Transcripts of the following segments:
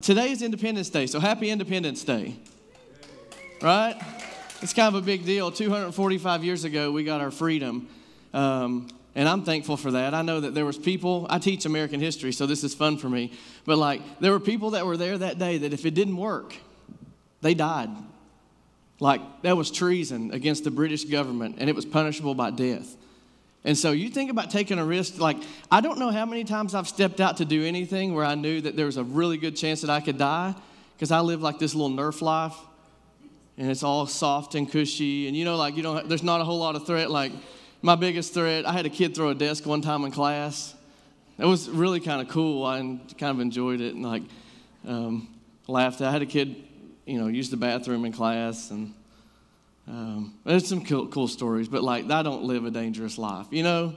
Today is Independence Day, so happy Independence Day. Right? It's kind of a big deal. 245 years ago, we got our freedom. Um, and I'm thankful for that. I know that there was people, I teach American history, so this is fun for me. But like, there were people that were there that day that if it didn't work, they died. Like, that was treason against the British government, and it was punishable by death. And so you think about taking a risk. Like, I don't know how many times I've stepped out to do anything where I knew that there was a really good chance that I could die because I live like this little Nerf life and it's all soft and cushy. And you know, like, you don't, there's not a whole lot of threat. Like, my biggest threat, I had a kid throw a desk one time in class. It was really kind of cool. I kind of enjoyed it and like um, laughed. I had a kid, you know, use the bathroom in class and um, there's some cool, cool stories, but like I don't live a dangerous life, you know.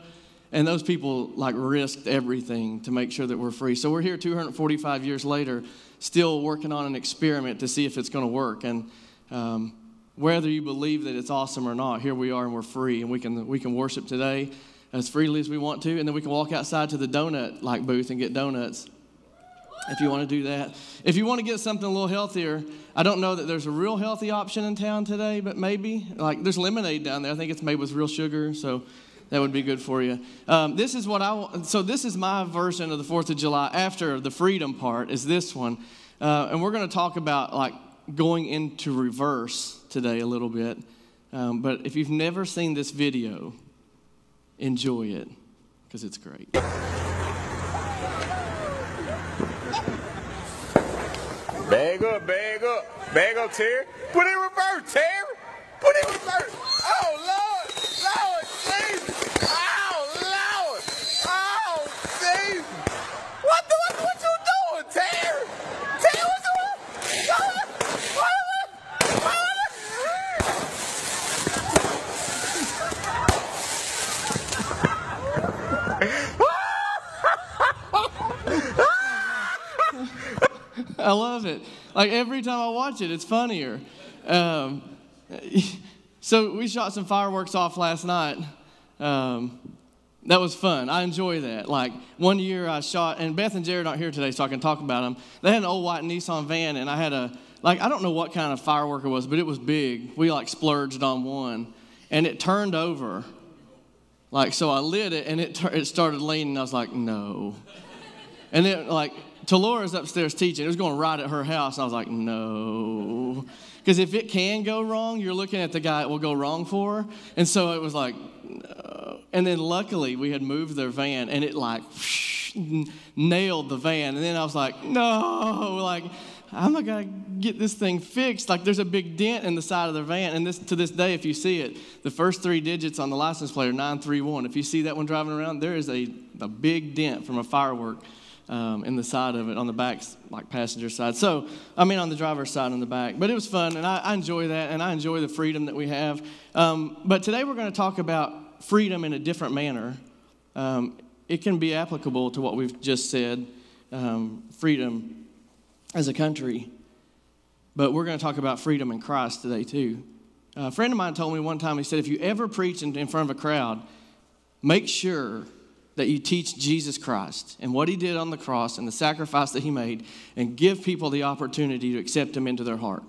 And those people like risked everything to make sure that we're free. So we're here 245 years later, still working on an experiment to see if it's going to work. And um, whether you believe that it's awesome or not, here we are and we're free, and we can we can worship today as freely as we want to, and then we can walk outside to the donut like booth and get donuts if you want to do that. If you want to get something a little healthier, I don't know that there's a real healthy option in town today, but maybe. Like there's lemonade down there. I think it's made with real sugar, so that would be good for you. Um, this is what I. So this is my version of the Fourth of July after the freedom part. Is this one, uh, and we're going to talk about like going into reverse today a little bit. Um, but if you've never seen this video, enjoy it because it's great. Bag up, bag up, bag up, Terry. Put it in reverse, Terry. Put it in reverse. Oh, Lord, Jesus. Oh, Lord. Oh, Jesus. What the, what, what you doing, Terry? Terry, what you doing? What, what, I love it. Like every time I watch it, it's funnier. Um, so we shot some fireworks off last night. Um, that was fun. I enjoy that. Like one year I shot, and Beth and Jared aren't here today, so I can talk about them. They had an old white Nissan van, and I had a like I don't know what kind of firework it was, but it was big. We like splurged on one, and it turned over. Like so, I lit it, and it it started leaning. I was like, no. And then like Talora's upstairs teaching. It was going right at her house. I was like, no. Because if it can go wrong, you're looking at the guy it will go wrong for. And so it was like, no. And then luckily we had moved their van and it like whoosh, nailed the van. And then I was like, no, like, I'm not gonna get this thing fixed. Like there's a big dent in the side of the van, and this to this day, if you see it, the first three digits on the license plate are 931. If you see that one driving around, there is a, a big dent from a firework um, in the side of it on the back, like passenger side. So, I mean, on the driver's side in the back. But it was fun, and I, I enjoy that, and I enjoy the freedom that we have. Um, but today we're going to talk about freedom in a different manner. Um, it can be applicable to what we've just said um, freedom as a country. But we're going to talk about freedom in Christ today, too. A friend of mine told me one time, he said, if you ever preach in, in front of a crowd, make sure that you teach Jesus Christ and what he did on the cross and the sacrifice that he made and give people the opportunity to accept him into their heart.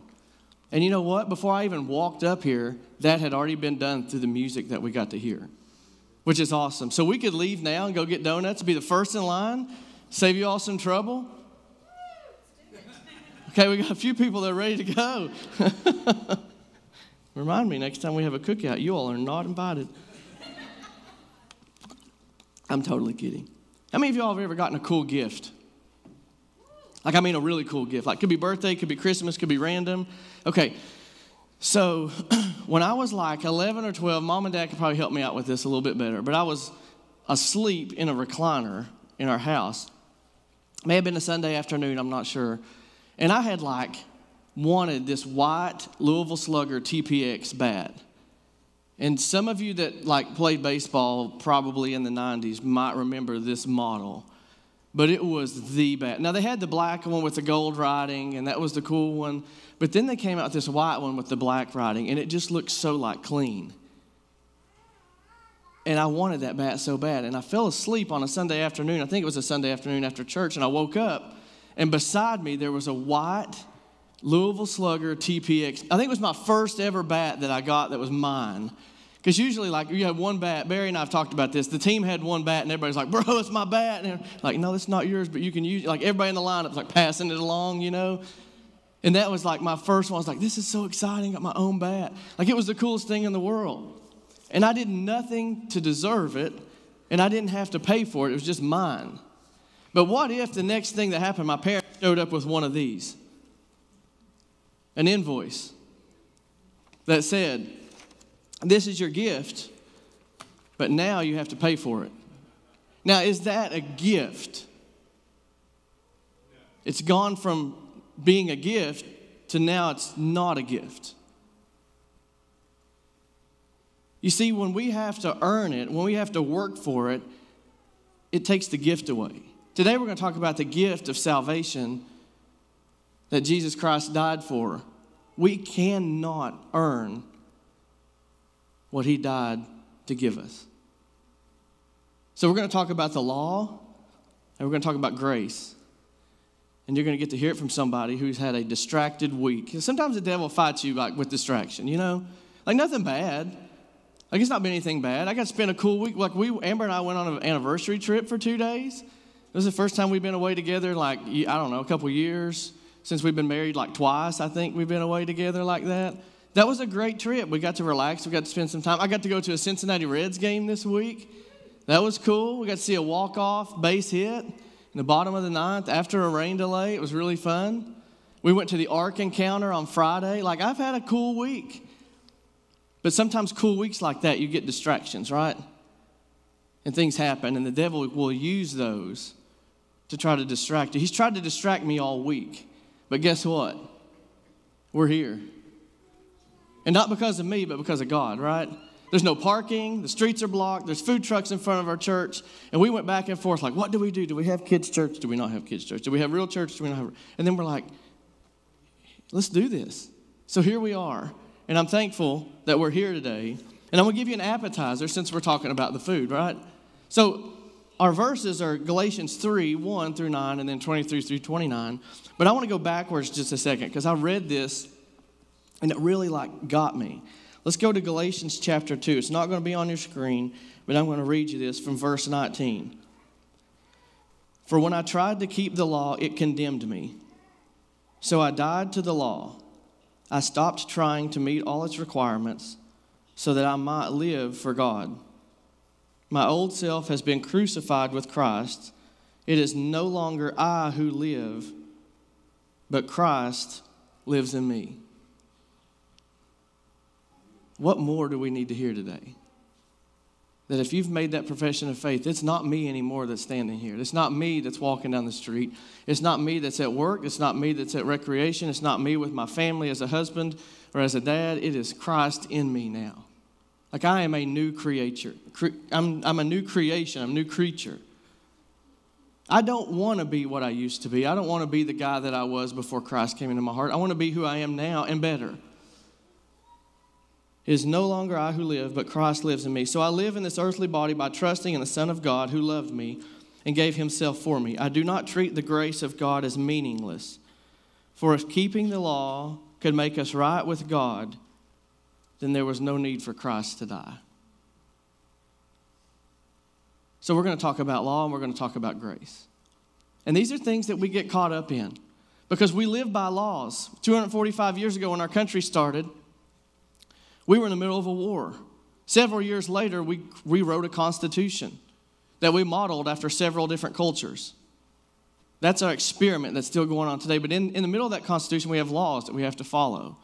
And you know what? Before I even walked up here, that had already been done through the music that we got to hear, which is awesome. So we could leave now and go get donuts, be the first in line, save you all some trouble. Okay, we got a few people that are ready to go. Remind me next time we have a cookout, you all are not invited. I'm totally kidding. How many of y'all have ever gotten a cool gift? Like, I mean, a really cool gift. Like, could be birthday, could be Christmas, could be random. Okay, so when I was like 11 or 12, mom and dad could probably help me out with this a little bit better, but I was asleep in a recliner in our house. May have been a Sunday afternoon, I'm not sure. And I had like wanted this white Louisville Slugger TPX bat. And some of you that like played baseball probably in the 90s might remember this model. But it was the bat. Now they had the black one with the gold writing, and that was the cool one. But then they came out with this white one with the black writing, and it just looked so like clean. And I wanted that bat so bad. And I fell asleep on a Sunday afternoon. I think it was a Sunday afternoon after church, and I woke up and beside me there was a white Louisville Slugger TPX. I think it was my first ever bat that I got that was mine. Because usually, like, you have one bat. Barry and I have talked about this. The team had one bat, and everybody's like, bro, it's my bat. And like, no, it's not yours, but you can use it. Like, everybody in the lineup's like passing it along, you know? And that was like my first one. I was like, this is so exciting. I got my own bat. Like, it was the coolest thing in the world. And I did nothing to deserve it, and I didn't have to pay for it. It was just mine. But what if the next thing that happened, my parents showed up with one of these? An invoice that said, this is your gift, but now you have to pay for it. Now, is that a gift? It's gone from being a gift to now it's not a gift. You see, when we have to earn it, when we have to work for it, it takes the gift away. Today, we're going to talk about the gift of salvation that Jesus Christ died for. We cannot earn what he died to give us. So, we're going to talk about the law and we're going to talk about grace. And you're going to get to hear it from somebody who's had a distracted week. Sometimes the devil fights you like with distraction, you know? Like nothing bad. Like it's not been anything bad. I got to spend a cool week. Like we, Amber and I went on an anniversary trip for two days. It was the first time we've been away together, like, I don't know, a couple years. Since we've been married like twice, I think we've been away together like that. That was a great trip. We got to relax. We got to spend some time. I got to go to a Cincinnati Reds game this week. That was cool. We got to see a walk-off base hit in the bottom of the ninth after a rain delay. It was really fun. We went to the Ark Encounter on Friday. Like, I've had a cool week. But sometimes cool weeks like that, you get distractions, right? And things happen, and the devil will use those to try to distract you. He's tried to distract me all week. But guess what? We're here. And not because of me, but because of God, right? There's no parking, the streets are blocked, there's food trucks in front of our church. And we went back and forth like, what do we do? Do we have kids' church? Do we not have kids' church? Do we have real church? Do we not have? And then we're like, let's do this. So here we are. And I'm thankful that we're here today. And I'm going to give you an appetizer since we're talking about the food, right? So our verses are Galatians 3 1 through 9, and then 23 through 29. But I want to go backwards just a second because I read this and it really like got me. Let's go to Galatians chapter 2. It's not going to be on your screen, but I'm going to read you this from verse 19. For when I tried to keep the law, it condemned me. So I died to the law. I stopped trying to meet all its requirements so that I might live for God. My old self has been crucified with Christ. It is no longer I who live, but Christ lives in me. What more do we need to hear today? That if you've made that profession of faith, it's not me anymore that's standing here. It's not me that's walking down the street. It's not me that's at work. It's not me that's at recreation. It's not me with my family as a husband or as a dad. It is Christ in me now. Like I am a new creature. I'm, I'm a new creation. I'm a new creature. I don't want to be what I used to be. I don't want to be the guy that I was before Christ came into my heart. I want to be who I am now and better. It is no longer I who live, but Christ lives in me. So I live in this earthly body by trusting in the Son of God who loved me and gave himself for me. I do not treat the grace of God as meaningless. For if keeping the law could make us right with God, then there was no need for Christ to die. So we're going to talk about law and we're going to talk about grace. And these are things that we get caught up in because we live by laws. 245 years ago, when our country started, we were in the middle of a war. Several years later, we rewrote a constitution that we modeled after several different cultures. That's our experiment that's still going on today. But in, in the middle of that constitution, we have laws that we have to follow.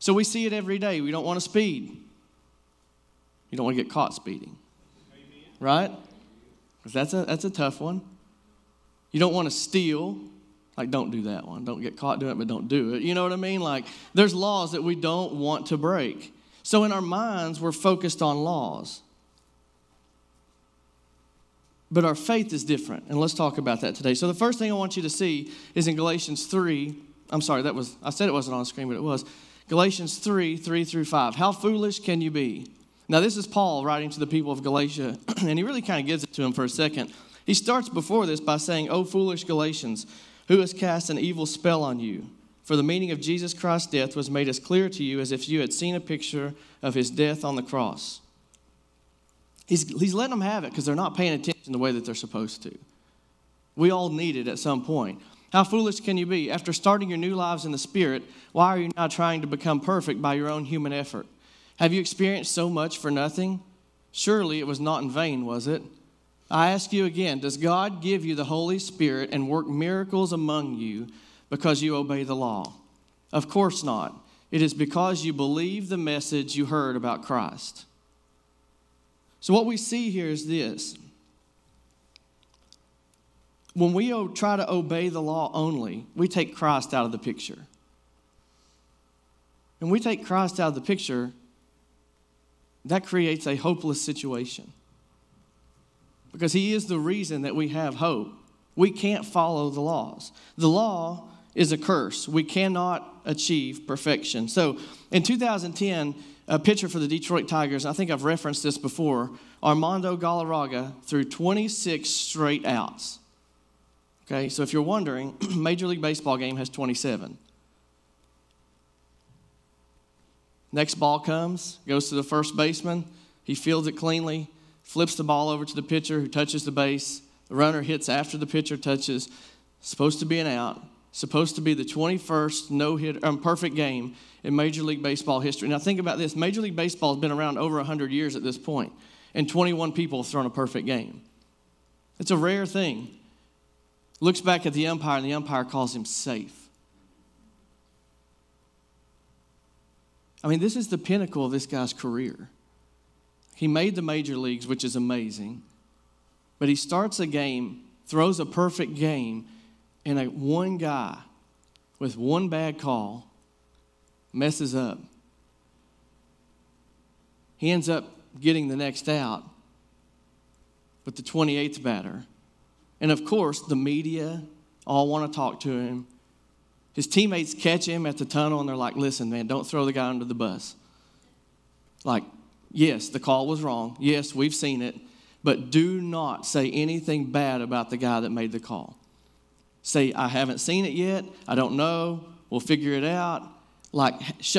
So we see it every day. We don't want to speed. You don't want to get caught speeding. Right? Because that's a, that's a tough one. You don't want to steal. Like, don't do that one. Don't get caught doing it, but don't do it. You know what I mean? Like, there's laws that we don't want to break. So in our minds, we're focused on laws. But our faith is different. And let's talk about that today. So the first thing I want you to see is in Galatians 3. I'm sorry, that was I said it wasn't on the screen, but it was. Galatians 3, 3 through 5. How foolish can you be? Now, this is Paul writing to the people of Galatia, and he really kind of gives it to them for a second. He starts before this by saying, Oh, foolish Galatians, Who has cast an evil spell on you? For the meaning of Jesus Christ's death was made as clear to you as if you had seen a picture of his death on the cross. He's, he's letting them have it because they're not paying attention the way that they're supposed to. We all need it at some point. How foolish can you be? After starting your new lives in the Spirit, why are you now trying to become perfect by your own human effort? Have you experienced so much for nothing? Surely it was not in vain, was it? I ask you again Does God give you the Holy Spirit and work miracles among you because you obey the law? Of course not. It is because you believe the message you heard about Christ. So, what we see here is this when we try to obey the law only, we take Christ out of the picture. And we take Christ out of the picture, that creates a hopeless situation. Because he is the reason that we have hope. We can't follow the laws. The law is a curse. We cannot achieve perfection. So in 2010, a pitcher for the Detroit Tigers, I think I've referenced this before, Armando Galarraga threw 26 straight outs. Okay, so if you're wondering, Major League Baseball game has 27. Next ball comes, goes to the first baseman. He fields it cleanly, flips the ball over to the pitcher who touches the base. The runner hits after the pitcher touches. Supposed to be an out. Supposed to be the 21st no hit um, perfect game in Major League Baseball history. Now think about this: Major League Baseball has been around over 100 years at this point, and 21 people have thrown a perfect game. It's a rare thing looks back at the umpire, and the umpire calls him safe. I mean, this is the pinnacle of this guy's career. He made the major leagues, which is amazing, but he starts a game, throws a perfect game, and a one guy with one bad call messes up. He ends up getting the next out, with the 28th batter and of course, the media all want to talk to him. His teammates catch him at the tunnel and they're like, listen, man, don't throw the guy under the bus. Like, yes, the call was wrong. Yes, we've seen it. But do not say anything bad about the guy that made the call. Say, I haven't seen it yet. I don't know. We'll figure it out. Like,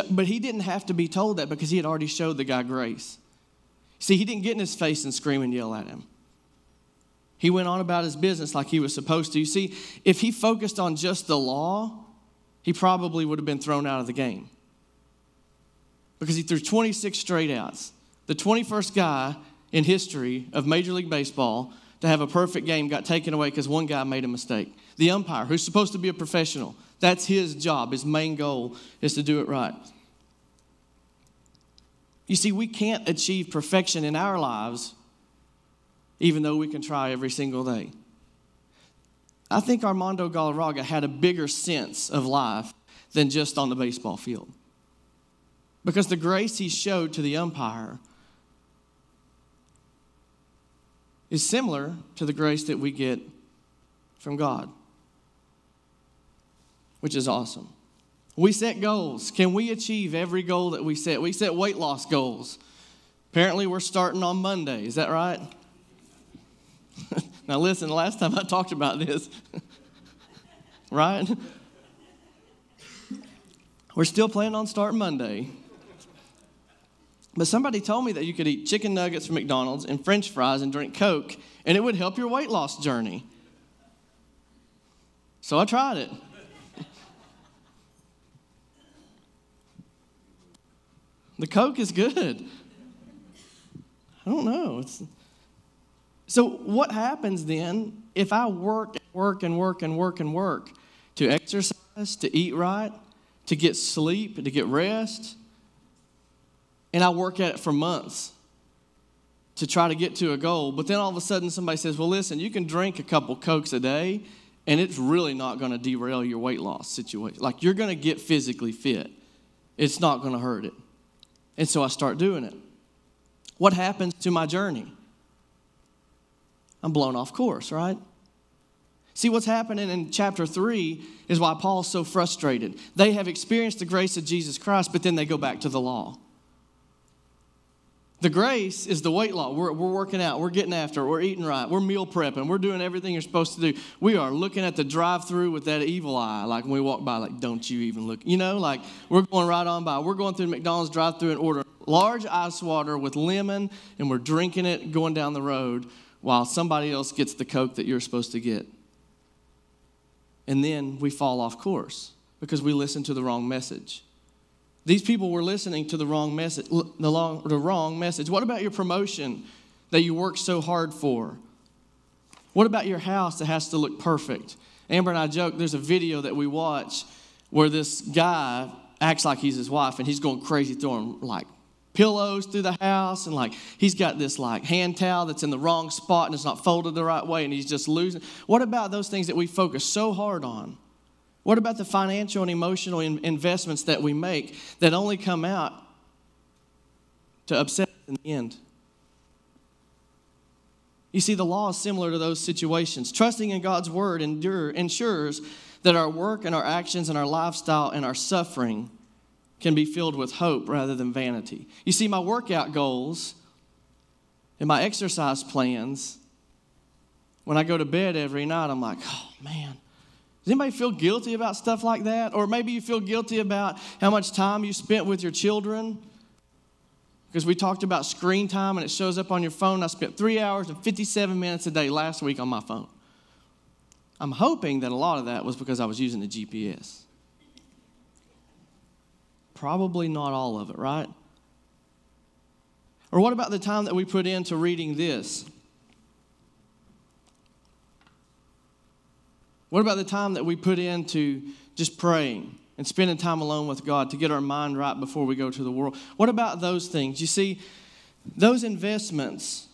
but he didn't have to be told that because he had already showed the guy grace. See, he didn't get in his face and scream and yell at him. He went on about his business like he was supposed to. You see, if he focused on just the law, he probably would have been thrown out of the game. Because he threw 26 straight outs. The 21st guy in history of Major League Baseball to have a perfect game got taken away because one guy made a mistake. The umpire, who's supposed to be a professional, that's his job. His main goal is to do it right. You see, we can't achieve perfection in our lives even though we can try every single day. I think Armando Galarraga had a bigger sense of life than just on the baseball field. Because the grace he showed to the umpire is similar to the grace that we get from God, which is awesome. We set goals. Can we achieve every goal that we set? We set weight loss goals. Apparently, we're starting on Monday. Is that right? now, listen, last time I talked about this, right? We're still planning on starting Monday. But somebody told me that you could eat chicken nuggets from McDonald's and french fries and drink Coke, and it would help your weight loss journey. So I tried it. the Coke is good. I don't know. It's, so, what happens then if I work, and work, and work, and work, and work to exercise, to eat right, to get sleep, to get rest, and I work at it for months to try to get to a goal, but then all of a sudden somebody says, Well, listen, you can drink a couple Cokes a day, and it's really not going to derail your weight loss situation. Like, you're going to get physically fit, it's not going to hurt it. And so I start doing it. What happens to my journey? I'm blown off course, right? See, what's happening in chapter 3 is why Paul's so frustrated. They have experienced the grace of Jesus Christ, but then they go back to the law. The grace is the weight loss. We're, we're working out, we're getting after it, we're eating right, we're meal prepping, we're doing everything you're supposed to do. We are looking at the drive through with that evil eye, like when we walk by, like, don't you even look. You know, like we're going right on by. We're going through McDonald's drive through and ordering large ice water with lemon, and we're drinking it going down the road while somebody else gets the Coke that you're supposed to get. And then we fall off course because we listen to the wrong message. These people were listening to the wrong message. The, long, the wrong message. What about your promotion that you worked so hard for? What about your house that has to look perfect? Amber and I joke. There's a video that we watch where this guy acts like he's his wife, and he's going crazy, throwing like pillows through the house, and like he's got this like hand towel that's in the wrong spot and it's not folded the right way, and he's just losing. What about those things that we focus so hard on? What about the financial and emotional investments that we make that only come out to upset us in the end? You see, the law is similar to those situations. Trusting in God's word endure, ensures that our work and our actions and our lifestyle and our suffering can be filled with hope rather than vanity. You see, my workout goals and my exercise plans, when I go to bed every night, I'm like, oh man, does anybody feel guilty about stuff like that? Or maybe you feel guilty about how much time you spent with your children? Because we talked about screen time and it shows up on your phone. I spent three hours and 57 minutes a day last week on my phone. I'm hoping that a lot of that was because I was using the GPS. Probably not all of it, right? Or what about the time that we put into reading this? What about the time that we put into just praying and spending time alone with God to get our mind right before we go to the world? What about those things? You see, those investments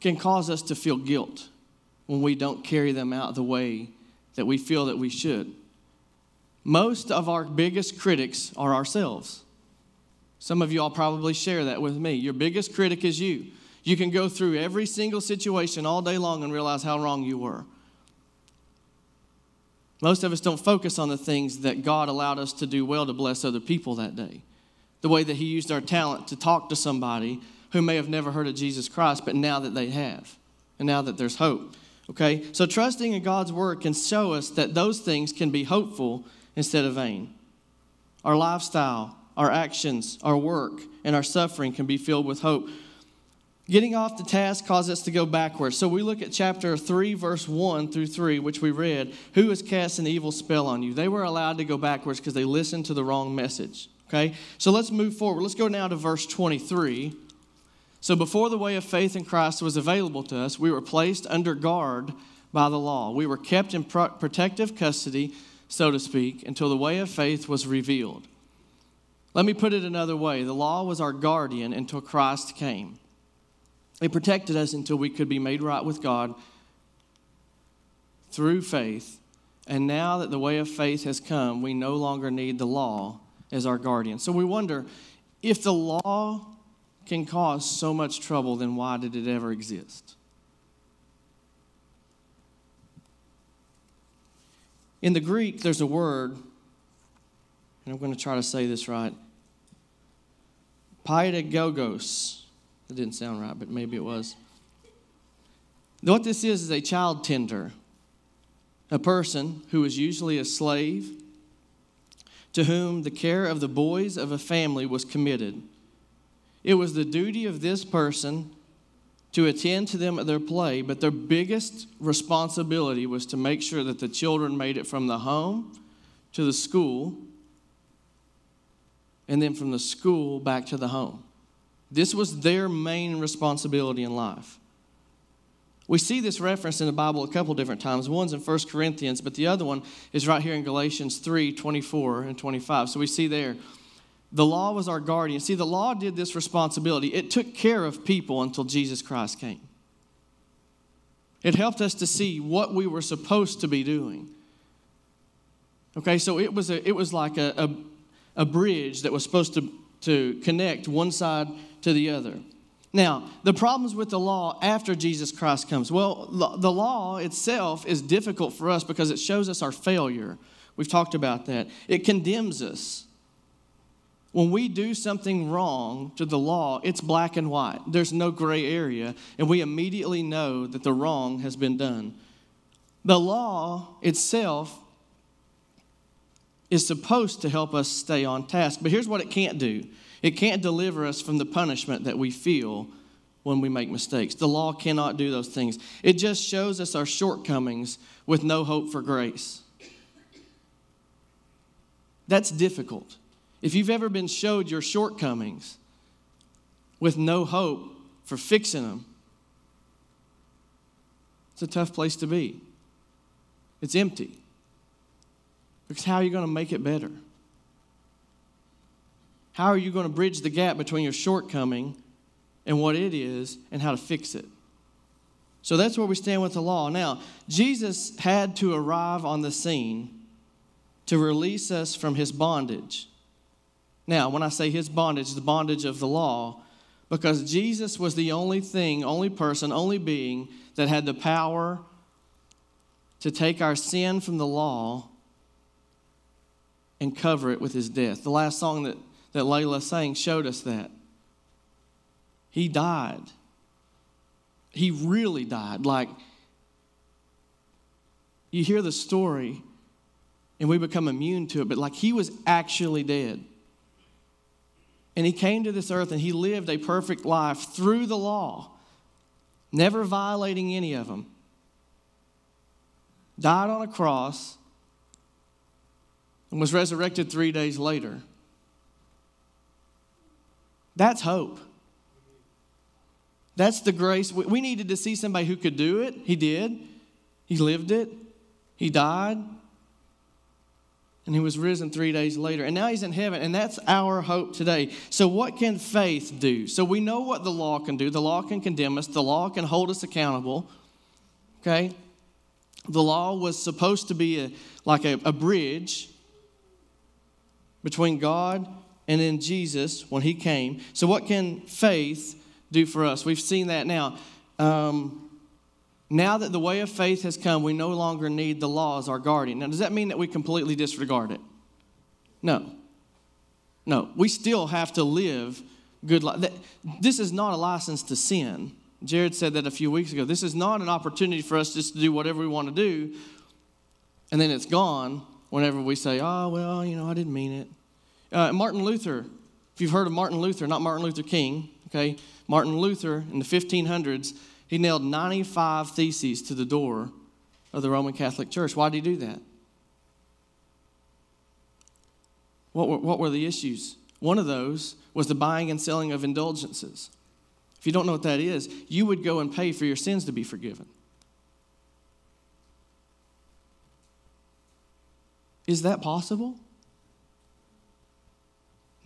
can cause us to feel guilt when we don't carry them out the way that we feel that we should. Most of our biggest critics are ourselves. Some of y'all probably share that with me. Your biggest critic is you. You can go through every single situation all day long and realize how wrong you were. Most of us don't focus on the things that God allowed us to do well to bless other people that day. The way that He used our talent to talk to somebody who may have never heard of Jesus Christ, but now that they have, and now that there's hope. Okay? So trusting in God's word can show us that those things can be hopeful instead of vain. Our lifestyle, our actions, our work, and our suffering can be filled with hope. Getting off the task causes us to go backwards. So we look at chapter 3, verse 1 through 3, which we read. Who has cast an evil spell on you? They were allowed to go backwards because they listened to the wrong message. Okay? So let's move forward. Let's go now to verse 23. So before the way of faith in Christ was available to us, we were placed under guard by the law. We were kept in protective custody, so to speak, until the way of faith was revealed. Let me put it another way the law was our guardian until Christ came. It protected us until we could be made right with God through faith. And now that the way of faith has come, we no longer need the law as our guardian. So we wonder if the law can cause so much trouble, then why did it ever exist? In the Greek, there's a word, and I'm going to try to say this right paedagogos. That didn't sound right, but maybe it was. What this is is a child tender, a person who is usually a slave to whom the care of the boys of a family was committed. It was the duty of this person to attend to them at their play, but their biggest responsibility was to make sure that the children made it from the home to the school and then from the school back to the home. This was their main responsibility in life. We see this reference in the Bible a couple different times. One's in 1 Corinthians, but the other one is right here in Galatians 3 24 and 25. So we see there, the law was our guardian. See, the law did this responsibility, it took care of people until Jesus Christ came. It helped us to see what we were supposed to be doing. Okay, so it was, a, it was like a, a, a bridge that was supposed to, to connect one side to the other. Now, the problems with the law after Jesus Christ comes. Well, the law itself is difficult for us because it shows us our failure. We've talked about that. It condemns us. when we do something wrong to the law, it's black and white. There's no gray area, and we immediately know that the wrong has been done. The law itself is supposed to help us stay on task, but here's what it can't do it can't deliver us from the punishment that we feel when we make mistakes. The law cannot do those things. It just shows us our shortcomings with no hope for grace. That's difficult. If you've ever been showed your shortcomings with no hope for fixing them, it's a tough place to be. It's empty. Because how are you going to make it better? How are you going to bridge the gap between your shortcoming and what it is and how to fix it? So that's where we stand with the law. Now, Jesus had to arrive on the scene to release us from his bondage. Now, when I say his bondage, the bondage of the law, because Jesus was the only thing, only person, only being that had the power to take our sin from the law and cover it with his death. The last song that, that Layla sang showed us that. He died. He really died. Like, you hear the story and we become immune to it, but like he was actually dead. And he came to this earth and he lived a perfect life through the law, never violating any of them. Died on a cross and was resurrected three days later. That's hope. That's the grace. We needed to see somebody who could do it. He did. He lived it. He died and he was risen three days later. And now he's in heaven, and that's our hope today. So, what can faith do? So, we know what the law can do. The law can condemn us, the law can hold us accountable. Okay? The law was supposed to be a, like a, a bridge between God and then Jesus when he came. So, what can faith do for us? We've seen that now. Um, now that the way of faith has come, we no longer need the law as our guardian. Now, does that mean that we completely disregard it? No. No. We still have to live good life. This is not a license to sin. Jared said that a few weeks ago. This is not an opportunity for us just to do whatever we want to do, and then it's gone whenever we say, oh, well, you know, I didn't mean it. Uh, Martin Luther, if you've heard of Martin Luther, not Martin Luther King, okay? Martin Luther in the 1500s he nailed 95 theses to the door of the Roman Catholic Church. Why did he do that? What were, what were the issues? One of those was the buying and selling of indulgences. If you don't know what that is, you would go and pay for your sins to be forgiven. Is that possible?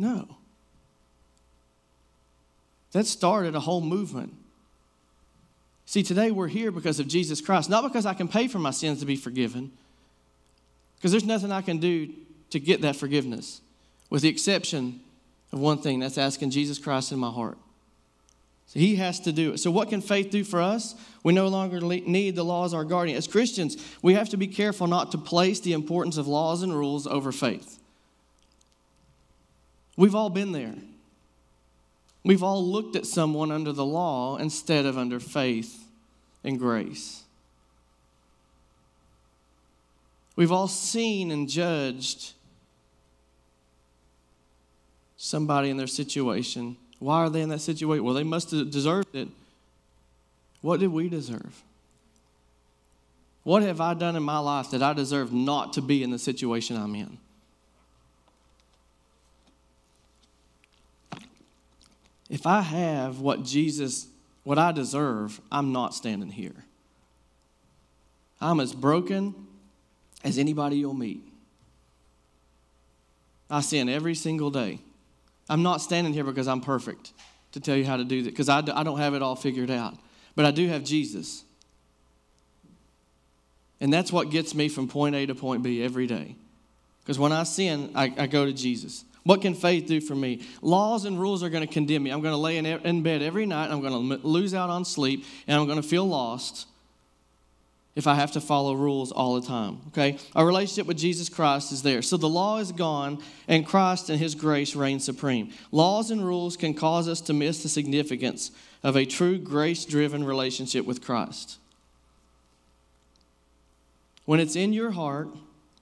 No. That started a whole movement See, today we're here because of Jesus Christ, not because I can pay for my sins to be forgiven, because there's nothing I can do to get that forgiveness, with the exception of one thing that's asking Jesus Christ in my heart. So he has to do it. So, what can faith do for us? We no longer need the laws our guardian. As Christians, we have to be careful not to place the importance of laws and rules over faith. We've all been there. We've all looked at someone under the law instead of under faith and grace. We've all seen and judged somebody in their situation. Why are they in that situation? Well, they must have deserved it. What did we deserve? What have I done in my life that I deserve not to be in the situation I'm in? If I have what Jesus, what I deserve, I'm not standing here. I'm as broken as anybody you'll meet. I sin every single day. I'm not standing here because I'm perfect to tell you how to do that, because I, I don't have it all figured out. But I do have Jesus. And that's what gets me from point A to point B every day. Because when I sin, I, I go to Jesus. What can faith do for me? Laws and rules are going to condemn me. I'm going to lay in, bed every night. I'm going to lose out on sleep and I'm going to feel lost. if I have to follow rules all the time. Okay? Our relationship with Jesus Christ is there. So the law is gone, and Christ and His grace reign supreme. Laws and rules can cause us to miss the significance of a true grace driven relationship with Christ. When it's in your heart,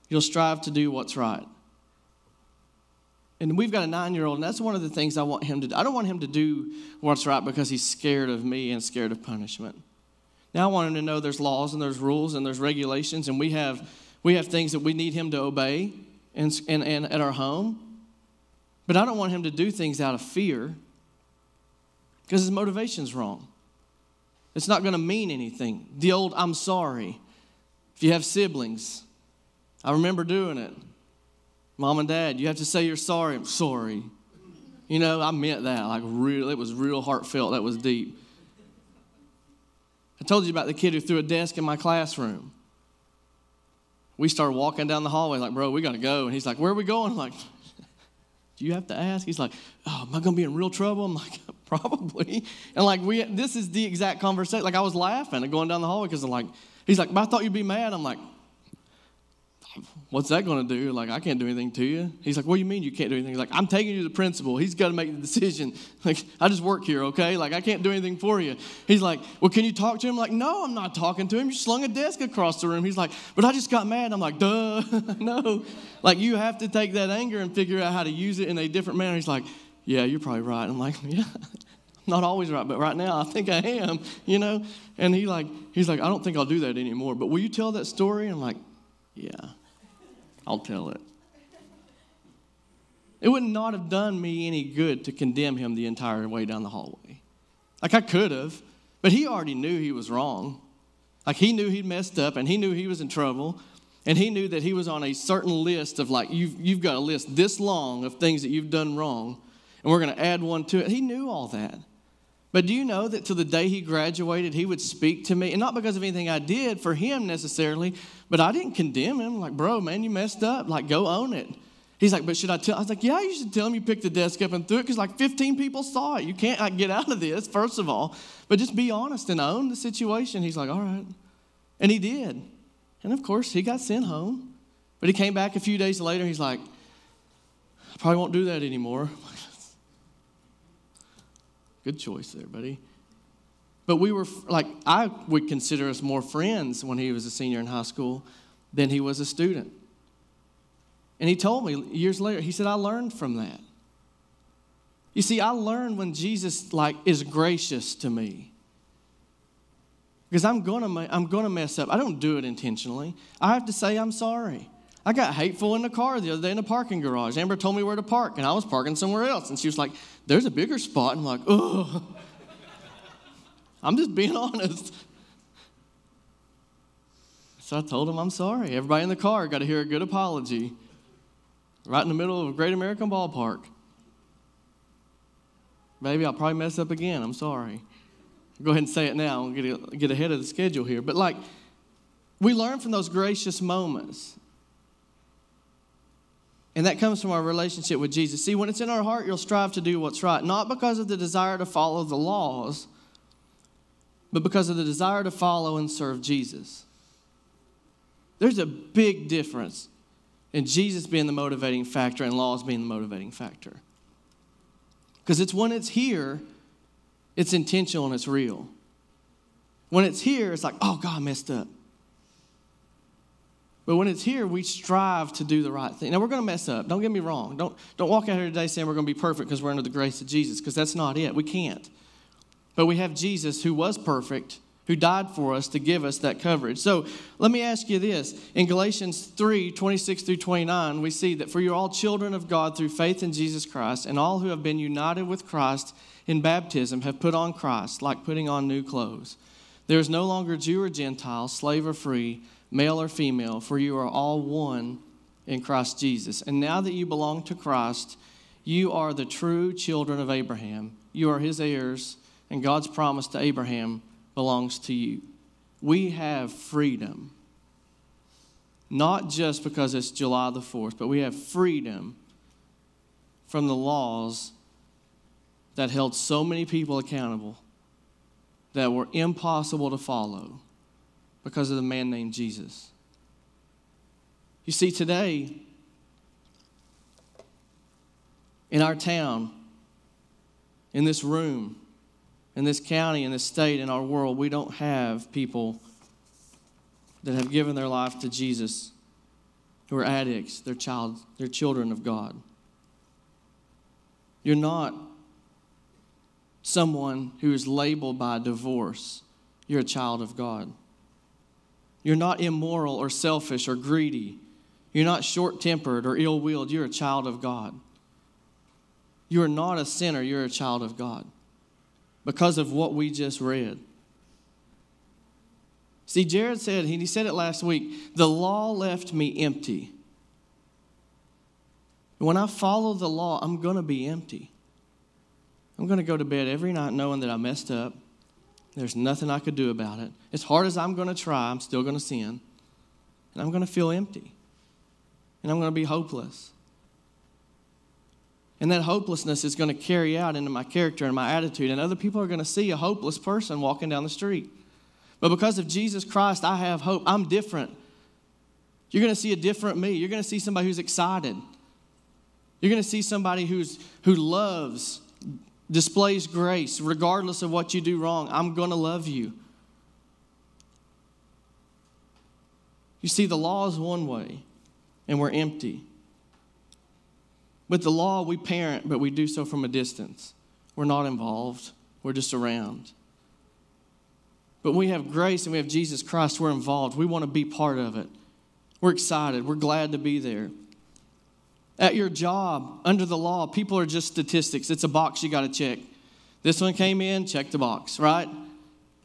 you'll strive to do what's right. And we've got a nine year old, and that's one of the things I want him to do. I don't want him to do what's right because he's scared of me and scared of punishment. Now I want him to know there's laws and there's rules and there's regulations, and we have, we have things that we need him to obey and, and, and at our home. But I don't want him to do things out of fear because his motivation's wrong. It's not going to mean anything. The old I'm sorry. If you have siblings, I remember doing it. Mom and dad, you have to say you're sorry. I'm sorry. You know, I meant that. Like, real, it was real heartfelt. That was deep. I told you about the kid who threw a desk in my classroom. We started walking down the hallway, like, bro, we got to go. And he's like, where are we going? I'm like, do you have to ask? He's like, oh, am I going to be in real trouble? I'm like, probably. And like, we, this is the exact conversation. Like, I was laughing and going down the hallway because I'm like, he's like, I thought you'd be mad. I'm like, what's that going to do? Like, I can't do anything to you. He's like, what do you mean you can't do anything? He's like, I'm taking you to the principal. He's got to make the decision. Like, I just work here, okay? Like, I can't do anything for you. He's like, well, can you talk to him? I'm like, no, I'm not talking to him. You slung a desk across the room. He's like, but I just got mad. I'm like, duh, no. Like, you have to take that anger and figure out how to use it in a different manner. He's like, yeah, you're probably right. I'm like, yeah. Not always right, but right now I think I am, you know? And he like, he's like, I don't think I'll do that anymore. But will you tell that story? I'm like, yeah. I'll tell it. It would not have done me any good to condemn him the entire way down the hallway. Like I could have, but he already knew he was wrong. Like he knew he'd messed up and he knew he was in trouble. And he knew that he was on a certain list of like, you've, you've got a list this long of things that you've done wrong, and we're going to add one to it. He knew all that. But do you know that to the day he graduated, he would speak to me, and not because of anything I did for him necessarily, but I didn't condemn him. Like, bro, man, you messed up. Like, go own it. He's like, but should I tell? I was like, yeah, you should tell him you picked the desk up and threw it because like 15 people saw it. You can't like, get out of this, first of all. But just be honest and own the situation. He's like, all right. And he did. And of course, he got sent home. But he came back a few days later. He's like, I probably won't do that anymore. Good choice there, buddy. But we were like, I would consider us more friends when he was a senior in high school than he was a student. And he told me years later, he said, I learned from that. You see, I learned when Jesus like is gracious to me. Because I'm gonna, I'm gonna mess up. I don't do it intentionally. I have to say I'm sorry. I got hateful in the car the other day in the parking garage. Amber told me where to park, and I was parking somewhere else. And she was like, There's a bigger spot. And I'm like, Ugh. I'm just being honest. So I told him I'm sorry. Everybody in the car got to hear a good apology right in the middle of a great American ballpark. Maybe I'll probably mess up again. I'm sorry. Go ahead and say it now and get, get ahead of the schedule here. But like, we learn from those gracious moments. And that comes from our relationship with Jesus. See, when it's in our heart, you'll strive to do what's right, not because of the desire to follow the laws, but because of the desire to follow and serve Jesus. There's a big difference in Jesus being the motivating factor and laws being the motivating factor. Because it's when it's here, it's intentional and it's real. When it's here, it's like, oh, God messed up. But when it's here, we strive to do the right thing. Now, we're going to mess up. Don't get me wrong. Don't, don't walk out here today saying we're going to be perfect because we're under the grace of Jesus, because that's not it. We can't. But we have Jesus who was perfect, who died for us to give us that coverage. So let me ask you this. In Galatians 3 26 through 29, we see that for you're all children of God through faith in Jesus Christ, and all who have been united with Christ in baptism have put on Christ, like putting on new clothes. There is no longer Jew or Gentile, slave or free male or female, for you are all one in Christ Jesus. And now that you belong to Christ, you are the true children of Abraham. You are his heirs, and God's promise to Abraham belongs to you. We have freedom. Not just because it's July the 4th, but we have freedom from the laws that held so many people accountable that were impossible to follow because of the man named Jesus. You see, today, in our town, in this room, in this county, in this state, in our world, we don't have people that have given their life to Jesus who are addicts, they're child, they're children of God. You're not someone who is labeled by divorce. You're a child of God. You're not immoral or selfish or greedy. You're not short tempered or ill willed. You're a child of God. You are not a sinner. You're a child of God because of what we just read. See, Jared said, he said it last week, the law left me empty. When I follow the law, I'm going to be empty. I'm going to go to bed every night knowing that I messed up. There's nothing I could do about it. As hard as I'm going to try, I'm still going to sin. And I'm going to feel empty. And I'm going to be hopeless. And that hopelessness is going to carry out into my character and my attitude. And other people are going to see a hopeless person walking down the street. But because of Jesus Christ, I have hope. I'm different. You're going to see a different me. You're going to see somebody who's excited. You're going to see somebody who's, who loves, displays grace, regardless of what you do wrong. I'm going to love you. You see, the law is one way, and we're empty. With the law, we parent, but we do so from a distance. We're not involved, we're just around. But we have grace and we have Jesus Christ. We're involved. We want to be part of it. We're excited. We're glad to be there. At your job, under the law, people are just statistics. It's a box you got to check. This one came in, check the box, right?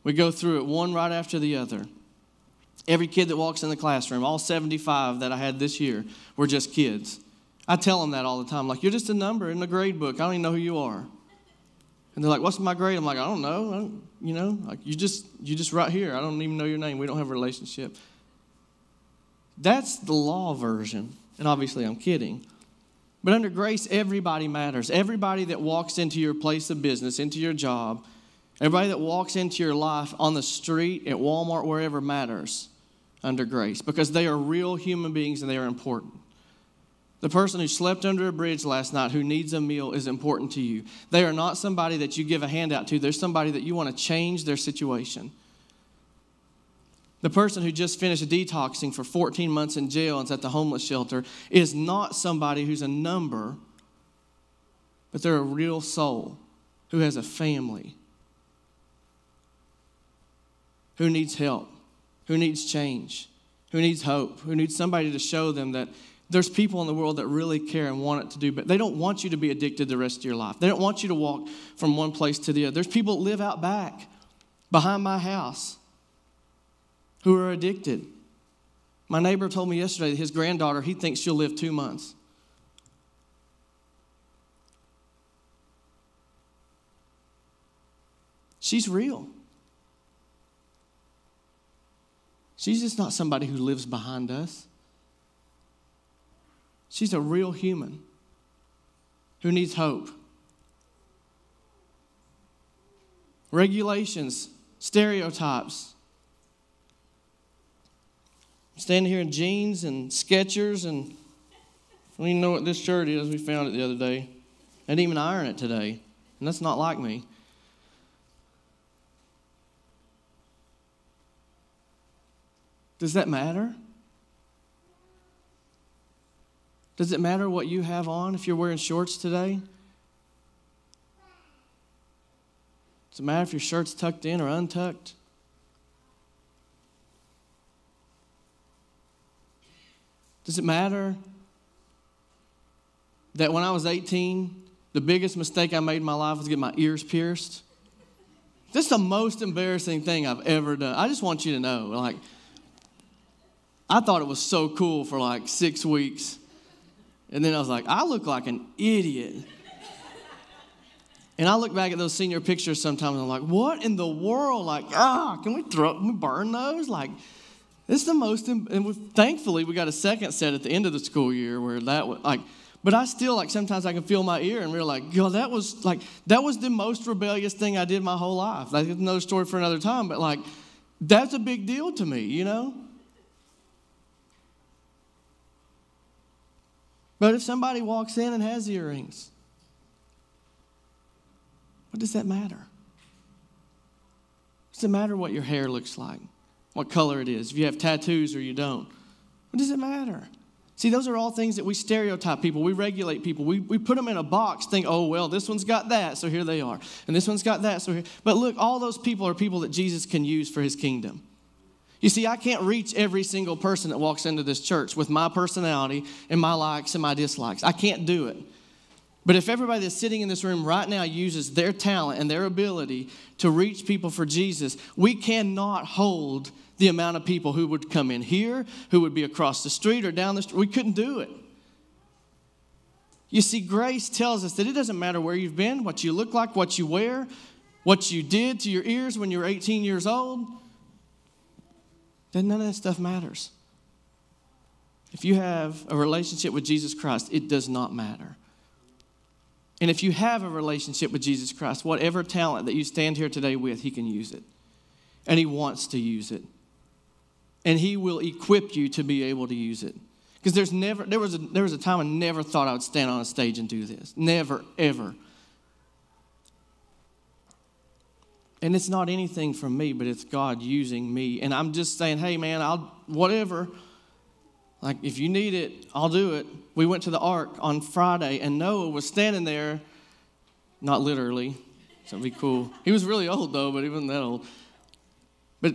We go through it one right after the other. Every kid that walks in the classroom, all 75 that I had this year, were just kids. I tell them that all the time. Like, you're just a number in the grade book. I don't even know who you are. And they're like, "What's my grade?" I'm like, "I don't know. I don't, you know, like you just you just right here. I don't even know your name. We don't have a relationship." That's the law version, and obviously I'm kidding. But under grace, everybody matters. Everybody that walks into your place of business, into your job, everybody that walks into your life on the street, at Walmart, wherever matters under grace because they are real human beings and they are important. The person who slept under a bridge last night who needs a meal is important to you. They are not somebody that you give a handout to, they're somebody that you want to change their situation. The person who just finished detoxing for 14 months in jail and is at the homeless shelter is not somebody who's a number, but they're a real soul who has a family, who needs help, who needs change, who needs hope, who needs somebody to show them that there's people in the world that really care and want it to do, but they don't want you to be addicted the rest of your life. They don't want you to walk from one place to the other. There's people that live out back behind my house who are addicted. My neighbor told me yesterday that his granddaughter, he thinks she'll live two months. She's real. She's just not somebody who lives behind us. She's a real human who needs hope. Regulations, stereotypes. standing here in jeans and Skechers, and I don't even know what this shirt is. We found it the other day. I didn't even iron it today, and that's not like me. Does that matter? Does it matter what you have on if you're wearing shorts today? Does it matter if your shirt's tucked in or untucked? Does it matter that when I was 18, the biggest mistake I made in my life was get my ears pierced? This is the most embarrassing thing I've ever done. I just want you to know, like, I thought it was so cool for like six weeks. And then I was like, I look like an idiot. And I look back at those senior pictures sometimes and I'm like, what in the world? Like, ah, can we throw, can we burn those? Like, it's the most, and we, thankfully we got a second set at the end of the school year where that was like, but I still like sometimes I can feel my ear and we're like, God, that was like that was the most rebellious thing I did my whole life. Like another story for another time, but like That's a big deal to me, you know? But if somebody walks in and has earrings, what does that matter? Does it matter what your hair looks like? What color it is? If you have tattoos or you don't? What does it matter? See, those are all things that we stereotype people, we regulate people, we, we put them in a box, think, oh, well, this one's got that, so here they are. And this one's got that, so here. But look, all those people are people that Jesus can use for his kingdom. You see, I can't reach every single person that walks into this church with my personality and my likes and my dislikes. I can't do it. But if everybody that's sitting in this room right now uses their talent and their ability to reach people for Jesus, we cannot hold the amount of people who would come in here, who would be across the street or down the street. We couldn't do it. You see, grace tells us that it doesn't matter where you've been, what you look like, what you wear, what you did to your ears when you were 18 years old. Then none of that stuff matters. If you have a relationship with Jesus Christ, it does not matter. And if you have a relationship with Jesus Christ, whatever talent that you stand here today with, He can use it. And He wants to use it and he will equip you to be able to use it because there's never there was a there was a time i never thought i would stand on a stage and do this never ever and it's not anything from me but it's god using me and i'm just saying hey man i'll whatever like if you need it i'll do it we went to the ark on friday and noah was standing there not literally so it'd be cool he was really old though but even that old but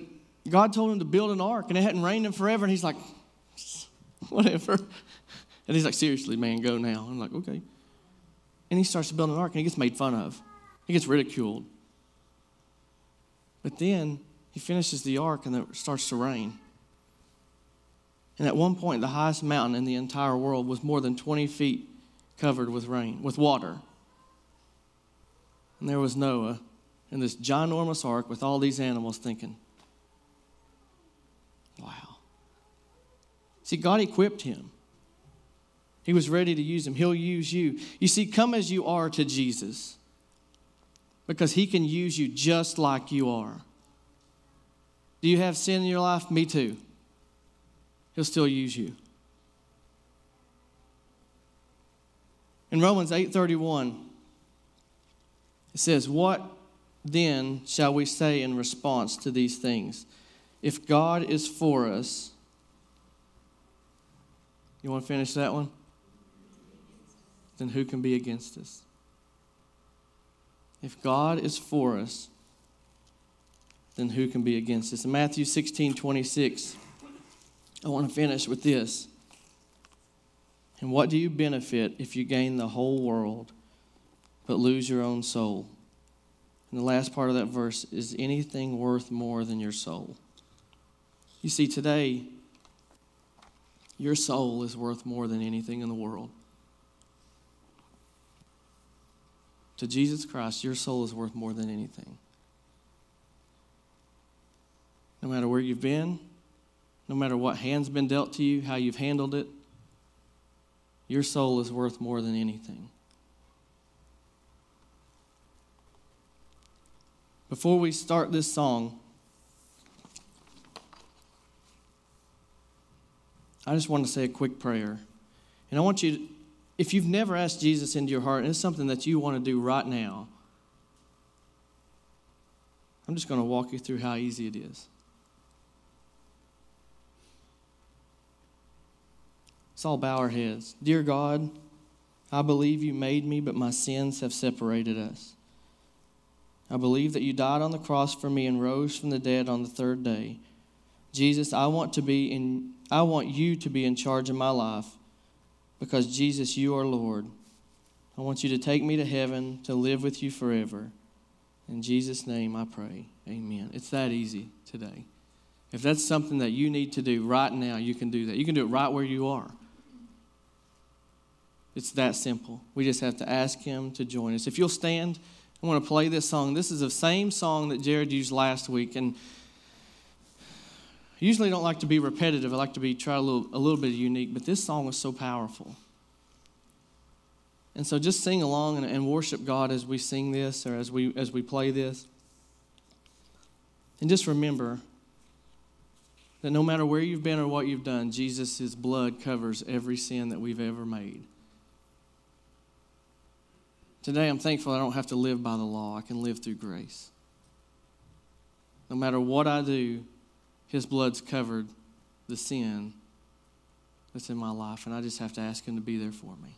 God told him to build an ark and it hadn't rained in forever. And he's like, whatever. And he's like, seriously, man, go now. I'm like, okay. And he starts to build an ark and he gets made fun of, he gets ridiculed. But then he finishes the ark and it starts to rain. And at one point, the highest mountain in the entire world was more than 20 feet covered with rain, with water. And there was Noah in this ginormous ark with all these animals thinking, Wow. See, God equipped him. He was ready to use him. He'll use you. You see, come as you are to Jesus because he can use you just like you are. Do you have sin in your life? Me too. He'll still use you. In Romans 8:31 it says, "What then shall we say in response to these things?" If God is for us, you want to finish that one? Then who can be against us? If God is for us, then who can be against us? In Matthew 16 26, I want to finish with this. And what do you benefit if you gain the whole world but lose your own soul? And the last part of that verse is anything worth more than your soul? You see, today, your soul is worth more than anything in the world. To Jesus Christ, your soul is worth more than anything. No matter where you've been, no matter what hand's been dealt to you, how you've handled it, your soul is worth more than anything. Before we start this song, I just want to say a quick prayer. And I want you, if you've never asked Jesus into your heart, and it's something that you want to do right now, I'm just going to walk you through how easy it is. Let's all bow our heads. Dear God, I believe you made me, but my sins have separated us. I believe that you died on the cross for me and rose from the dead on the third day. Jesus, I want to be in I want you to be in charge of my life because Jesus, you are Lord. I want you to take me to heaven to live with you forever. In Jesus' name I pray. Amen. It's that easy today. If that's something that you need to do right now, you can do that. You can do it right where you are. It's that simple. We just have to ask Him to join us. If you'll stand, I want to play this song. This is the same song that Jared used last week. And usually don't like to be repetitive. I like to be try a little, a little bit unique, but this song was so powerful. And so just sing along and, and worship God as we sing this or as we as we play this. And just remember That no matter where you've been or what you've done, Jesus' blood covers every sin that we've ever made. Today, I'm thankful I don't have to live by the law. I can live through grace. No matter what I do, His blood's covered the sin that's in my life, and I just have to ask Him to be there for me.